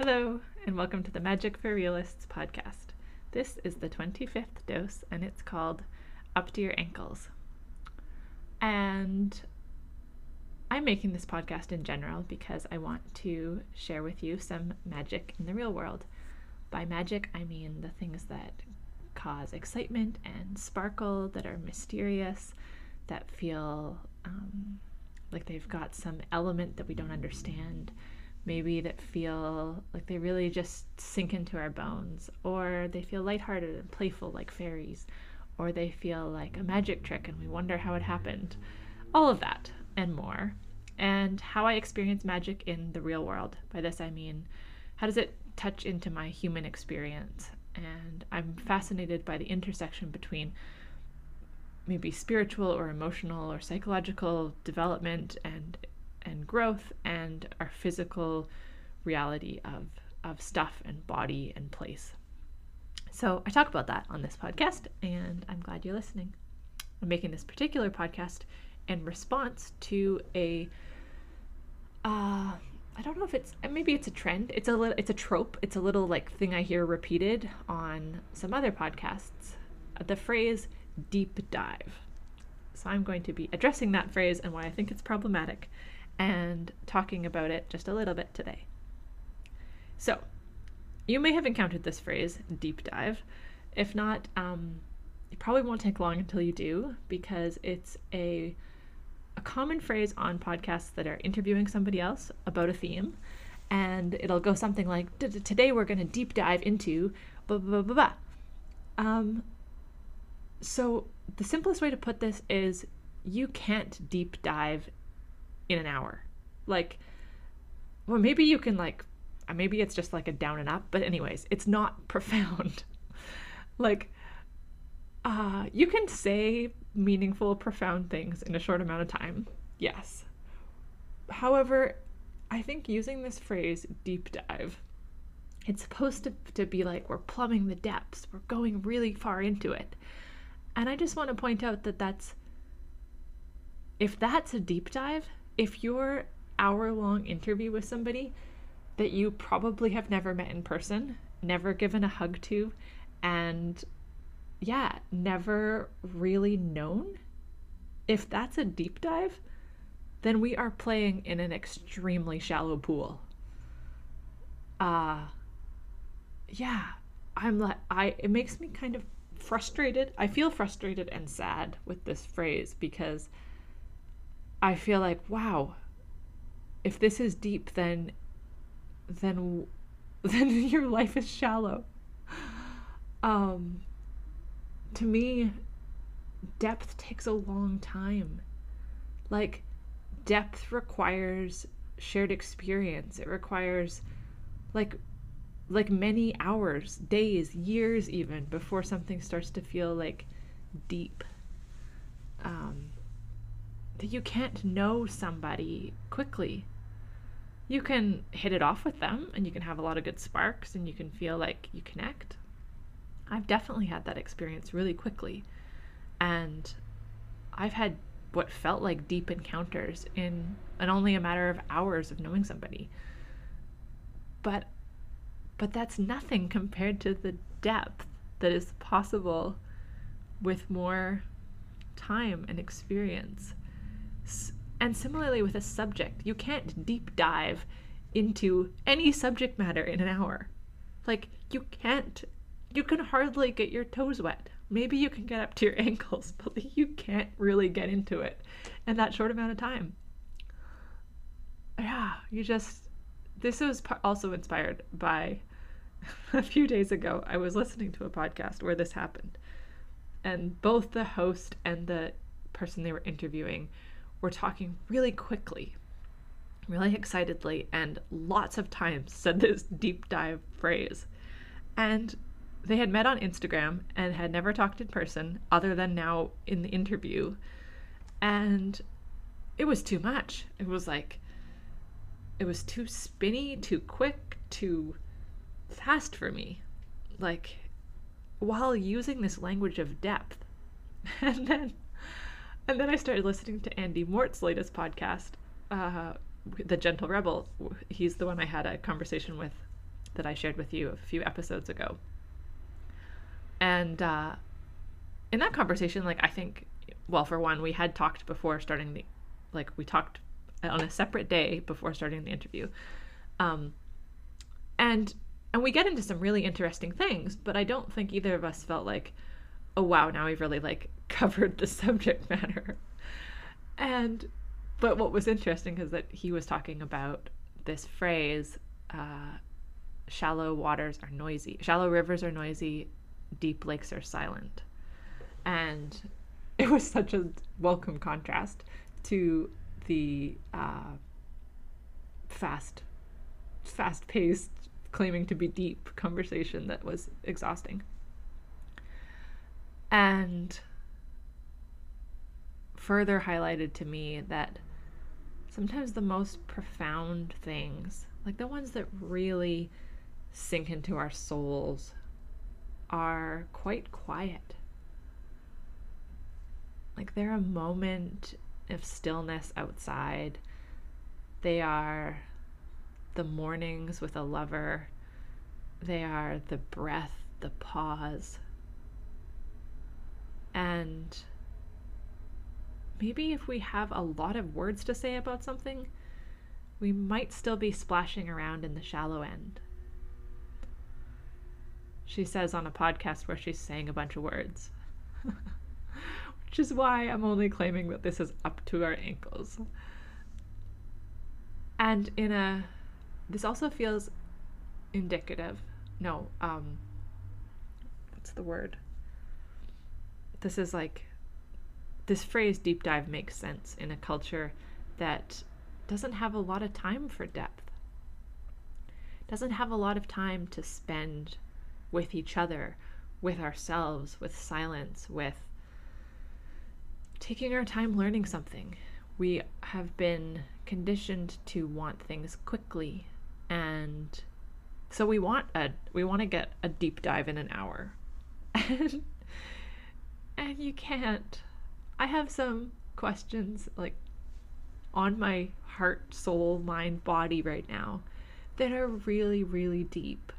Hello, and welcome to the Magic for Realists podcast. This is the 25th dose, and it's called Up to Your Ankles. And I'm making this podcast in general because I want to share with you some magic in the real world. By magic, I mean the things that cause excitement and sparkle, that are mysterious, that feel um, like they've got some element that we don't understand maybe that feel like they really just sink into our bones, or they feel lighthearted and playful like fairies, or they feel like a magic trick and we wonder how it happened. All of that and more. And how I experience magic in the real world. By this I mean, how does it touch into my human experience? And I'm fascinated by the intersection between maybe spiritual or emotional or psychological development and and growth and our physical reality of, of stuff and body and place. So I talk about that on this podcast, and I'm glad you're listening. I'm making this particular podcast in response to a uh, I don't know if it's maybe it's a trend. It's a little it's a trope. It's a little like thing I hear repeated on some other podcasts. The phrase deep dive. So I'm going to be addressing that phrase and why I think it's problematic and talking about it just a little bit today. So, you may have encountered this phrase, deep dive. If not, um, it probably won't take long until you do because it's a a common phrase on podcasts that are interviewing somebody else about a theme, and it'll go something like, "Today we're going to deep dive into blah blah blah blah." Um, so the simplest way to put this is you can't deep dive in an hour. Like, well, maybe you can, like, uh, maybe it's just like a down and up, but, anyways, it's not profound. like, uh, you can say meaningful, profound things in a short amount of time. Yes. However, I think using this phrase deep dive, it's supposed to, to be like we're plumbing the depths, we're going really far into it. And I just want to point out that that's, if that's a deep dive, if your hour long interview with somebody that you probably have never met in person, never given a hug to, and yeah, never really known, if that's a deep dive, then we are playing in an extremely shallow pool. Uh yeah, I'm like I it makes me kind of frustrated. I feel frustrated and sad with this phrase because I feel like, wow, if this is deep, then then then your life is shallow. Um, to me, depth takes a long time. Like, depth requires shared experience. It requires, like, like many hours, days, years, even before something starts to feel like deep. Um, that you can't know somebody quickly. You can hit it off with them and you can have a lot of good sparks and you can feel like you connect. I've definitely had that experience really quickly. And I've had what felt like deep encounters in in only a matter of hours of knowing somebody. But but that's nothing compared to the depth that is possible with more time and experience. And similarly with a subject, you can't deep dive into any subject matter in an hour. Like, you can't, you can hardly get your toes wet. Maybe you can get up to your ankles, but you can't really get into it in that short amount of time. Yeah, you just, this was also inspired by a few days ago. I was listening to a podcast where this happened, and both the host and the person they were interviewing were talking really quickly, really excitedly, and lots of times said this deep dive phrase. And they had met on Instagram and had never talked in person other than now in the interview. And it was too much. It was like, it was too spinny, too quick, too fast for me. Like, while using this language of depth. And then and then I started listening to Andy Mort's latest podcast, uh, The Gentle Rebel. He's the one I had a conversation with that I shared with you a few episodes ago. And uh, in that conversation, like I think, well, for one, we had talked before starting the, like we talked on a separate day before starting the interview, um, and and we get into some really interesting things. But I don't think either of us felt like, oh wow, now we've really like covered the subject matter. And but what was interesting is that he was talking about this phrase uh, shallow waters are noisy shallow rivers are noisy deep lakes are silent and it was such a welcome contrast to the uh, fast fast paced claiming to be deep conversation that was exhausting and further highlighted to me that sometimes the most profound things, like the ones that really sink into our souls, are quite quiet. Like they're a moment of stillness outside. They are the mornings with a lover. They are the breath, the pause. And maybe if we have a lot of words to say about something, we might still be splashing around in the shallow end. She says on a podcast where she's saying a bunch of words. Which is why I'm only claiming that this is up to our ankles. And in a this also feels indicative. No, um what's the word? This is like this phrase deep dive makes sense in a culture that doesn't have a lot of time for depth, doesn't have a lot of time to spend with each other, with ourselves, with silence, with taking our time learning something. We have been conditioned to want things quickly and so we want a we want to get a deep dive in an hour. and, and you can't I have some questions like on my heart, soul, mind, body right now that are really, really deep.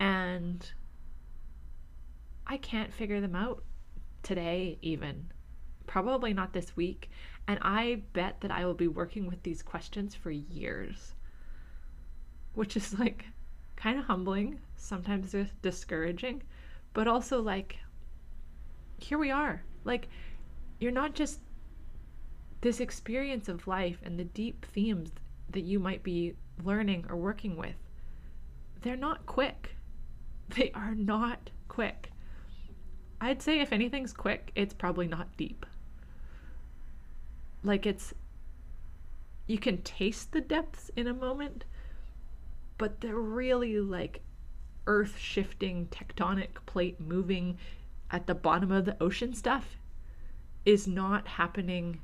And I can't figure them out today, even. Probably not this week. And I bet that I will be working with these questions for years, which is like kind of humbling, sometimes discouraging, but also like, here we are. Like, you're not just this experience of life and the deep themes that you might be learning or working with. They're not quick. They are not quick. I'd say if anything's quick, it's probably not deep. Like it's you can taste the depths in a moment, but they're really like earth shifting, tectonic plate moving at the bottom of the ocean stuff is not happening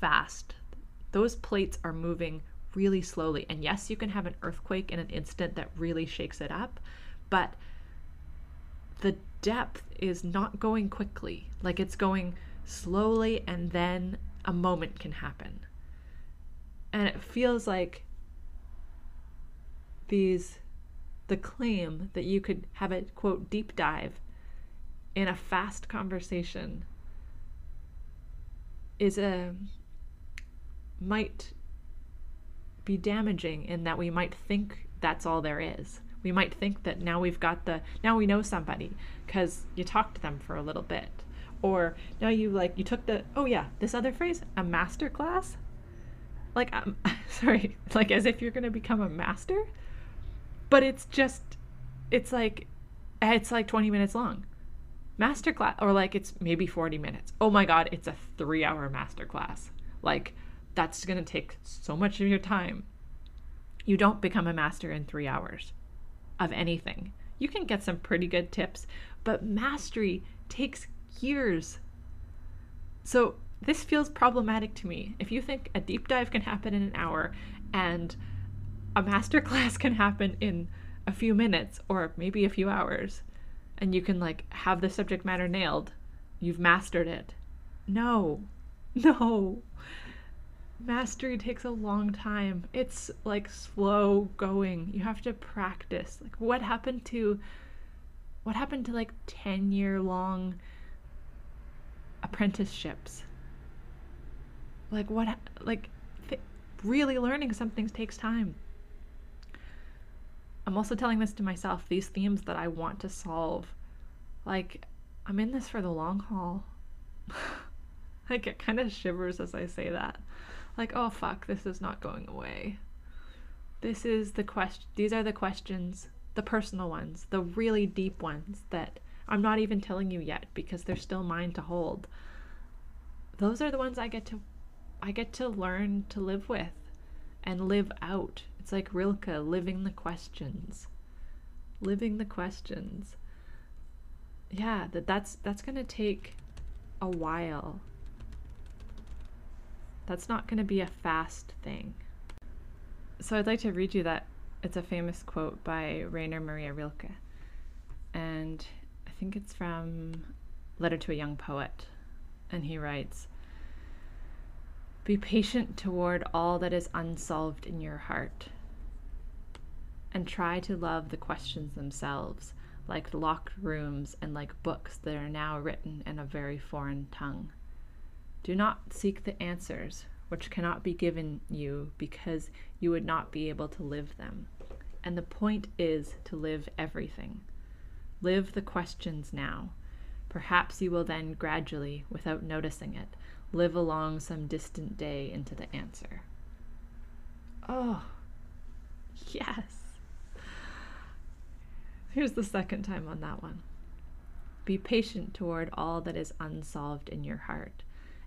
fast. Those plates are moving really slowly. And yes, you can have an earthquake in an instant that really shakes it up, but the depth is not going quickly. Like it's going slowly, and then a moment can happen. And it feels like these, the claim that you could have a quote deep dive in a fast conversation is a might be damaging in that we might think that's all there is. We might think that now we've got the now we know somebody because you talked to them for a little bit, or now you like you took the oh yeah this other phrase a master class, like um, sorry like as if you're gonna become a master, but it's just it's like it's like 20 minutes long master class or like it's maybe 40 minutes. Oh my god it's a three hour master class like that's going to take so much of your time. You don't become a master in three hours of anything. You can get some pretty good tips but mastery takes years. So this feels problematic to me. If you think a deep dive can happen in an hour and a master class can happen in a few minutes or maybe a few hours and you can like have the subject matter nailed. You've mastered it. No. No. mastery takes a long time. It's like slow going. You have to practice. Like what happened to what happened to like 10 year long apprenticeships? Like what like really learning some things takes time. I'm also telling this to myself, these themes that I want to solve. Like I'm in this for the long haul. like, it kind of shivers as I say that like oh fuck this is not going away this is the question these are the questions the personal ones the really deep ones that i'm not even telling you yet because they're still mine to hold those are the ones i get to i get to learn to live with and live out it's like rilke living the questions living the questions yeah that that's that's going to take a while that's not going to be a fast thing. So I'd like to read you that. It's a famous quote by Rainer Maria Rilke. And I think it's from Letter to a Young Poet. And he writes Be patient toward all that is unsolved in your heart. And try to love the questions themselves, like locked rooms and like books that are now written in a very foreign tongue. Do not seek the answers which cannot be given you because you would not be able to live them. And the point is to live everything. Live the questions now. Perhaps you will then gradually, without noticing it, live along some distant day into the answer. Oh, yes. Here's the second time on that one. Be patient toward all that is unsolved in your heart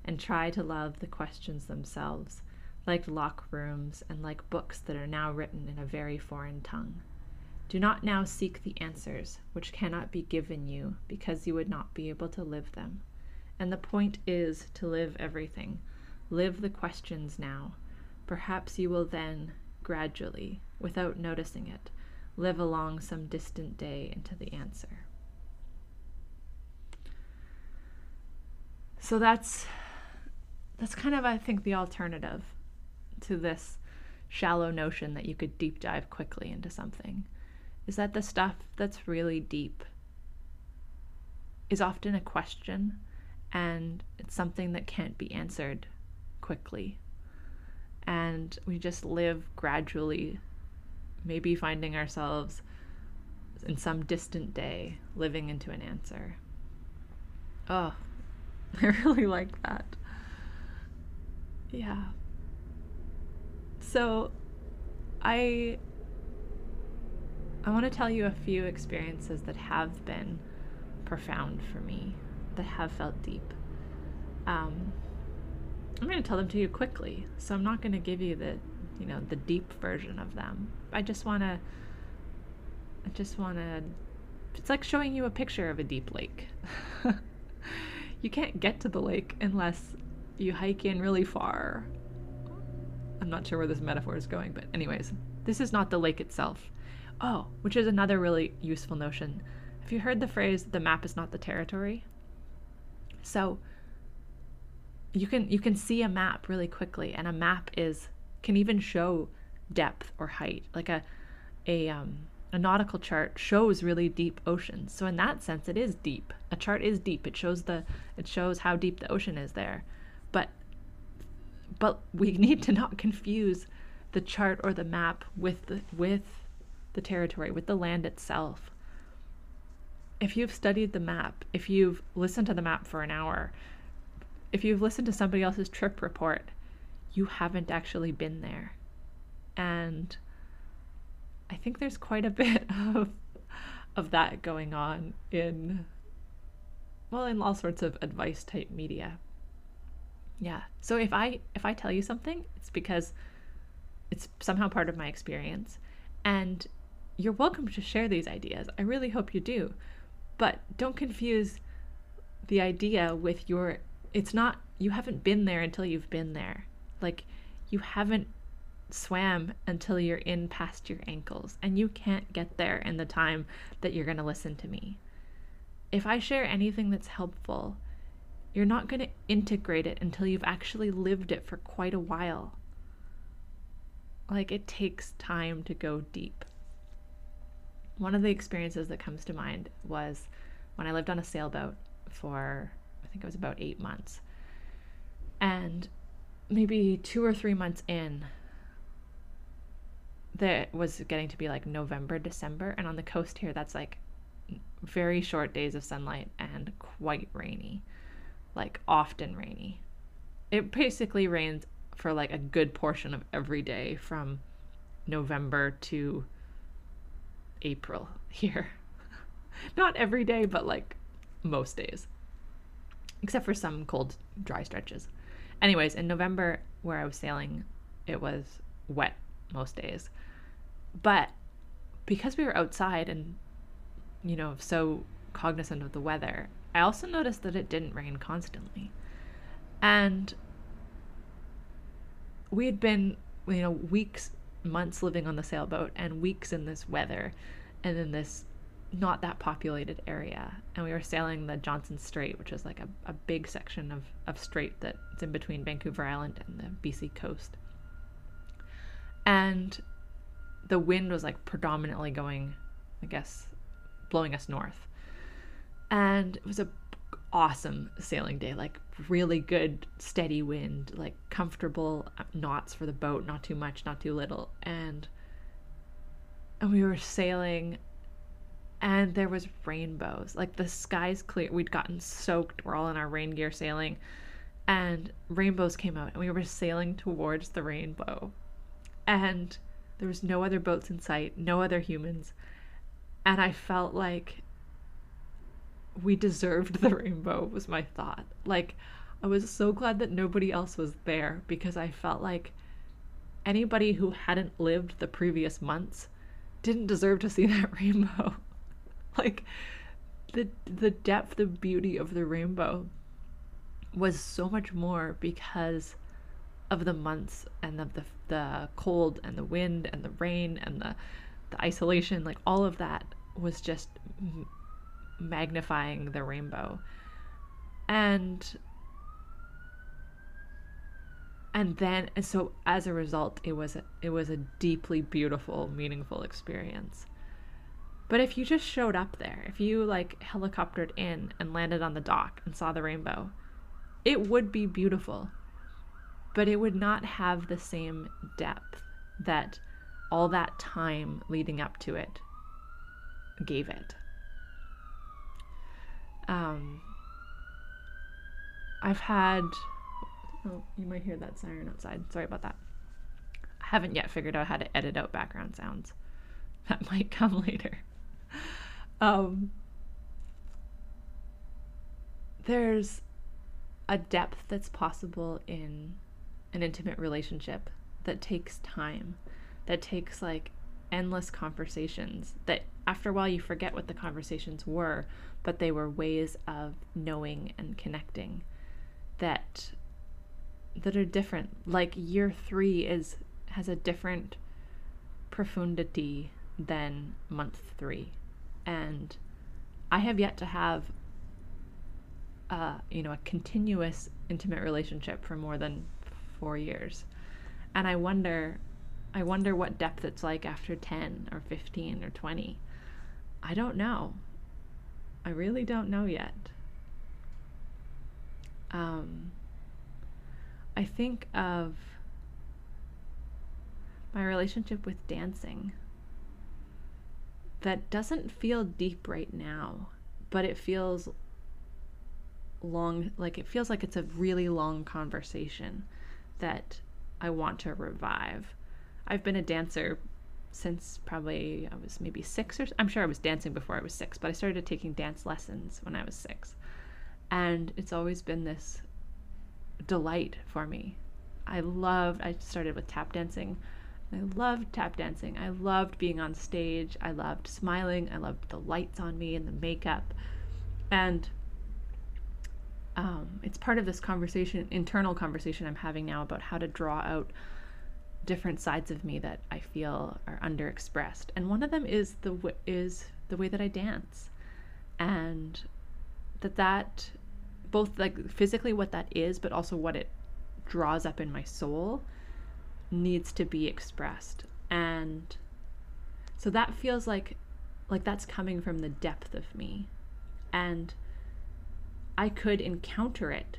and try to love the questions themselves, like lock rooms and like books that are now written in a very foreign tongue. Do not now seek the answers which cannot be given you because you would not be able to live them. And the point is to live everything. Live the questions now. Perhaps you will then, gradually, without noticing it, live along some distant day into the answer. So that's that's kind of, I think, the alternative to this shallow notion that you could deep dive quickly into something is that the stuff that's really deep is often a question and it's something that can't be answered quickly. And we just live gradually, maybe finding ourselves in some distant day living into an answer. Oh, I really like that. Yeah. So I I want to tell you a few experiences that have been profound for me, that have felt deep. Um, I'm going to tell them to you quickly, so I'm not going to give you the, you know, the deep version of them. I just want to, I just want to, it's like showing you a picture of a deep lake. you can't get to the lake unless you hike in really far. I'm not sure where this metaphor is going, but, anyways, this is not the lake itself. Oh, which is another really useful notion. Have you heard the phrase the map is not the territory? So you can you can see a map really quickly and a map is can even show depth or height. Like a a um a nautical chart shows really deep oceans. So in that sense it is deep. A chart is deep. It shows the it shows how deep the ocean is there. But but we need to not confuse the chart or the map with the with the territory, with the land itself. If you've studied the map, if you've listened to the map for an hour, if you've listened to somebody else's trip report, you haven't actually been there. And I think there's quite a bit of of that going on in well in all sorts of advice type media yeah. So if I if I tell you something, it's because it's somehow part of my experience and you're welcome to share these ideas. I really hope you do. But don't confuse the idea with your it's not you haven't been there until you've been there. Like you haven't swam until you're in past your ankles and you can't get there in the time that you're going to listen to me. If I share anything that's helpful, you're not going to integrate it until you've actually lived it for quite a while. Like it takes time to go deep. One of the experiences that comes to mind was when I lived on a sailboat for, I think it was about eight months. And maybe two or three months in, that was getting to be like November, December. And on the coast here, that's like very short days of sunlight and quite rainy, like often rainy. It basically rains for like a good portion of every day from November to April here. Not every day, but like most days, except for some cold, dry stretches. Anyways, in November, where I was sailing, it was wet most days. But because we were outside and, you know, so cognizant of the weather, I also noticed that it didn't rain constantly. And we had been, you know, weeks, months living on the sailboat and weeks in this weather and in this not that populated area. And we were sailing the Johnstone Strait, which is like a, a big section of, of strait that's in between Vancouver Island and the BC coast. And the wind was like predominantly going, I guess, blowing us north. And it was a awesome sailing day, like really good steady wind, like comfortable knots for the boat, not too much, not too little. And and we were sailing and there was rainbows. Like the sky's clear. We'd gotten soaked. We're all in our rain gear sailing and rainbows came out and we were sailing towards the rainbow. And there was no other boats in sight, no other humans. And I felt like we deserved the rainbow, was my thought. Like, I was so glad that nobody else was there because I felt like anybody who hadn't lived the previous months didn't deserve to see that rainbow. like, the, the depth the beauty of the rainbow was so much more because of the months and of the the cold and the wind and the rain and the the isolation. Like all of that was just m- magnifying the rainbow. And and then and so as a result it was a, it was a deeply beautiful meaningful experience but if you just showed up there if you like helicoptered in and landed on the dock and saw the rainbow it would be beautiful but it would not have the same depth that all that time leading up to it gave it. Um, I've had. Oh, you might hear that siren outside. Sorry about that. I haven't yet figured out how to edit out background sounds. That might come later. Um, there's a depth that's possible in an intimate relationship that takes time, that takes like endless conversations that after a while you forget what the conversations were, but they were ways of knowing and connecting that that are different. Like year 3 is has a different profundity than month 3. And I have yet to have uh, you know, a continuous intimate relationship for more than four years. And I wonder I wonder what depth it's like after 10 or 15 or 20. I don't know. I really don't know yet. Um, I think of my relationship with dancing that doesn't feel deep right now, but it feels long, like it feels like it's a really long conversation that I want to revive. I've been a dancer since probably I was maybe six or I'm sure I was dancing before I was six, but I started taking dance lessons when I was six. And it's always been this delight for me. I loved, I started with tap dancing. I loved tap dancing. I loved being on stage. I loved smiling. I loved the lights on me and the makeup. And um, it's part of this conversation, internal conversation I'm having now about how to draw out different sides of me that I feel are underexpressed. And one of them is the w- is the way that I dance, and that that both like physically what that is, but also what it draws up in my soul needs to be expressed. And so that feels like like that's coming from the depth of me. And I could encounter it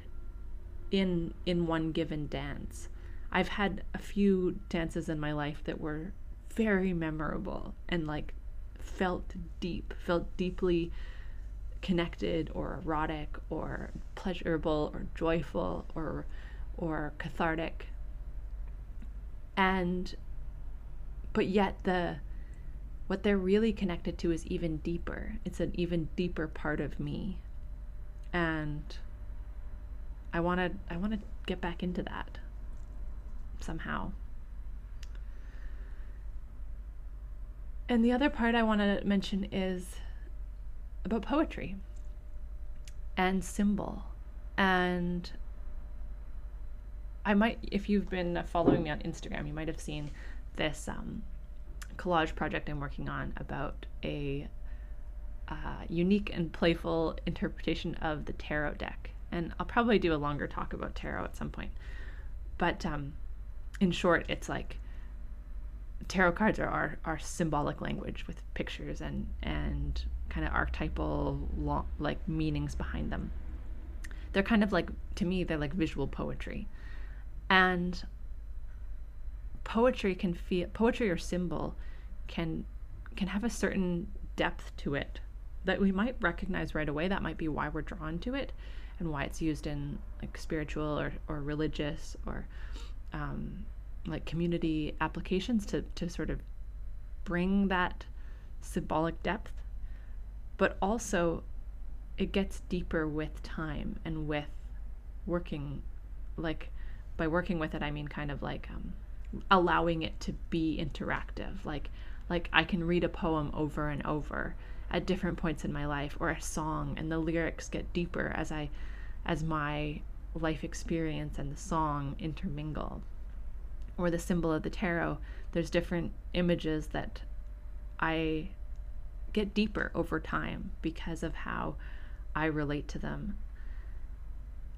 in in one given dance. I've had a few dances in my life that were very memorable and like felt deep, felt deeply connected or erotic or pleasurable or joyful or or cathartic. And but yet the what they're really connected to is even deeper. It's an even deeper part of me. And I want to I want to get back into that somehow. And the other part I want to mention is about poetry and symbol. And I might, if you've been following me on Instagram, you might have seen this um, collage project I'm working on about a uh, unique and playful interpretation of the tarot deck. And I'll probably do a longer talk about tarot at some point. But um, in short, it's like tarot cards are our, our symbolic language with pictures and and kind of archetypal like meanings behind them. They're kind of like to me they're like visual poetry. And poetry can feel poetry or symbol can can have a certain depth to it that we might recognize right away. That might be why we're drawn to it and why it's used in like spiritual or, or religious or um, like community applications to, to sort of bring that symbolic depth. But also it gets deeper with time and with working like by working with it i mean kind of like um, allowing it to be interactive like like i can read a poem over and over at different points in my life or a song and the lyrics get deeper as i as my life experience and the song intermingle or the symbol of the tarot, there's different images that I get deeper over time because of how I relate to them.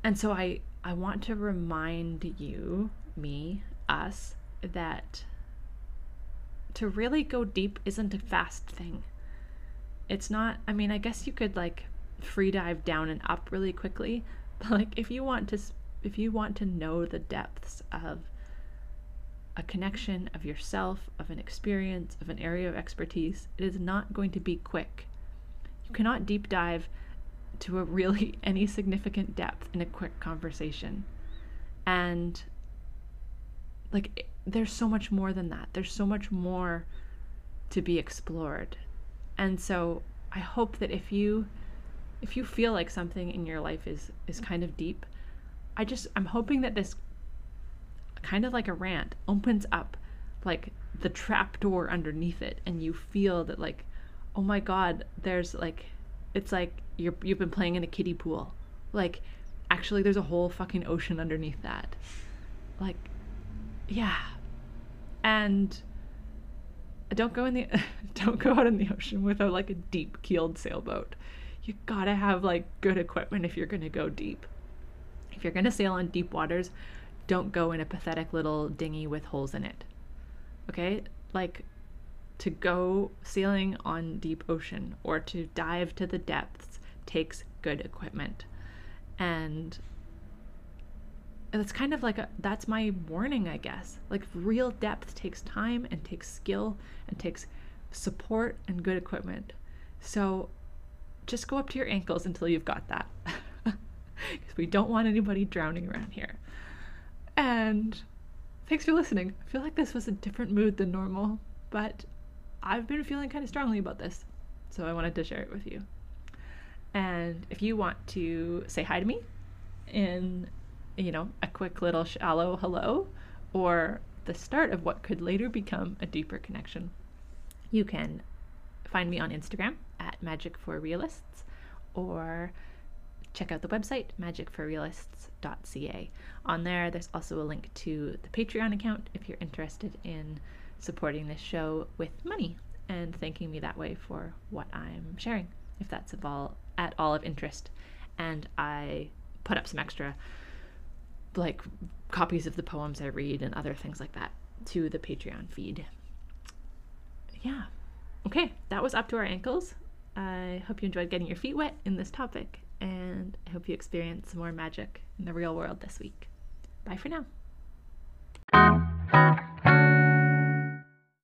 And so I I want to remind you, me, us that to really go deep isn't a fast thing. It's not I mean, I guess you could like free dive down and up really quickly, but like if you want to if you want to know the depths of a connection of yourself, of an experience, of an area of expertise, it is not going to be quick. You cannot deep dive to a really any significant depth in a quick conversation. And like there's so much more than that. There's so much more to be explored. And so I hope that if you if you feel like something in your life is is kind of deep, I just I'm hoping that this kind of like a rant, opens up like the trap door underneath it, and you feel that like, oh my god, there's like, it's like you're you've been playing in a kiddie pool, like actually there's a whole fucking ocean underneath that, like, yeah, and don't go in the don't go out in the ocean without like a deep keeled sailboat. You gotta have like good equipment if you're gonna go deep. If you're gonna sail on deep waters, don't go in a pathetic little dinghy with holes in it. Okay? Like to go sailing on deep ocean or to dive to the depths takes good equipment. And it's kind of like a, that's my warning, I guess. Like real depth takes time and takes skill and takes support and good equipment. So just go up to your ankles until you've got that. Because we don't want anybody drowning around here. And thanks for listening. I feel like this was a different mood than normal, but I've been feeling kind of strongly about this. So I wanted to share it with you. And if you want to say hi to me in, you know, a quick little shallow hello or the start of what could later become a deeper connection, you can find me on Instagram at Magic for Realists or check out the website magicforrealists.ca. On there, there's also a link to the Patreon account if you're interested in supporting this show with money and thanking me that way for what I'm sharing, if that's of all, at all of interest. And I put up some extra like copies of the poems I read and other things like that to the Patreon feed. Yeah. Okay, that was up to our ankles. I hope you enjoyed getting your feet wet in this topic, and I hope you experience some more magic in the real world this week. Bye for now.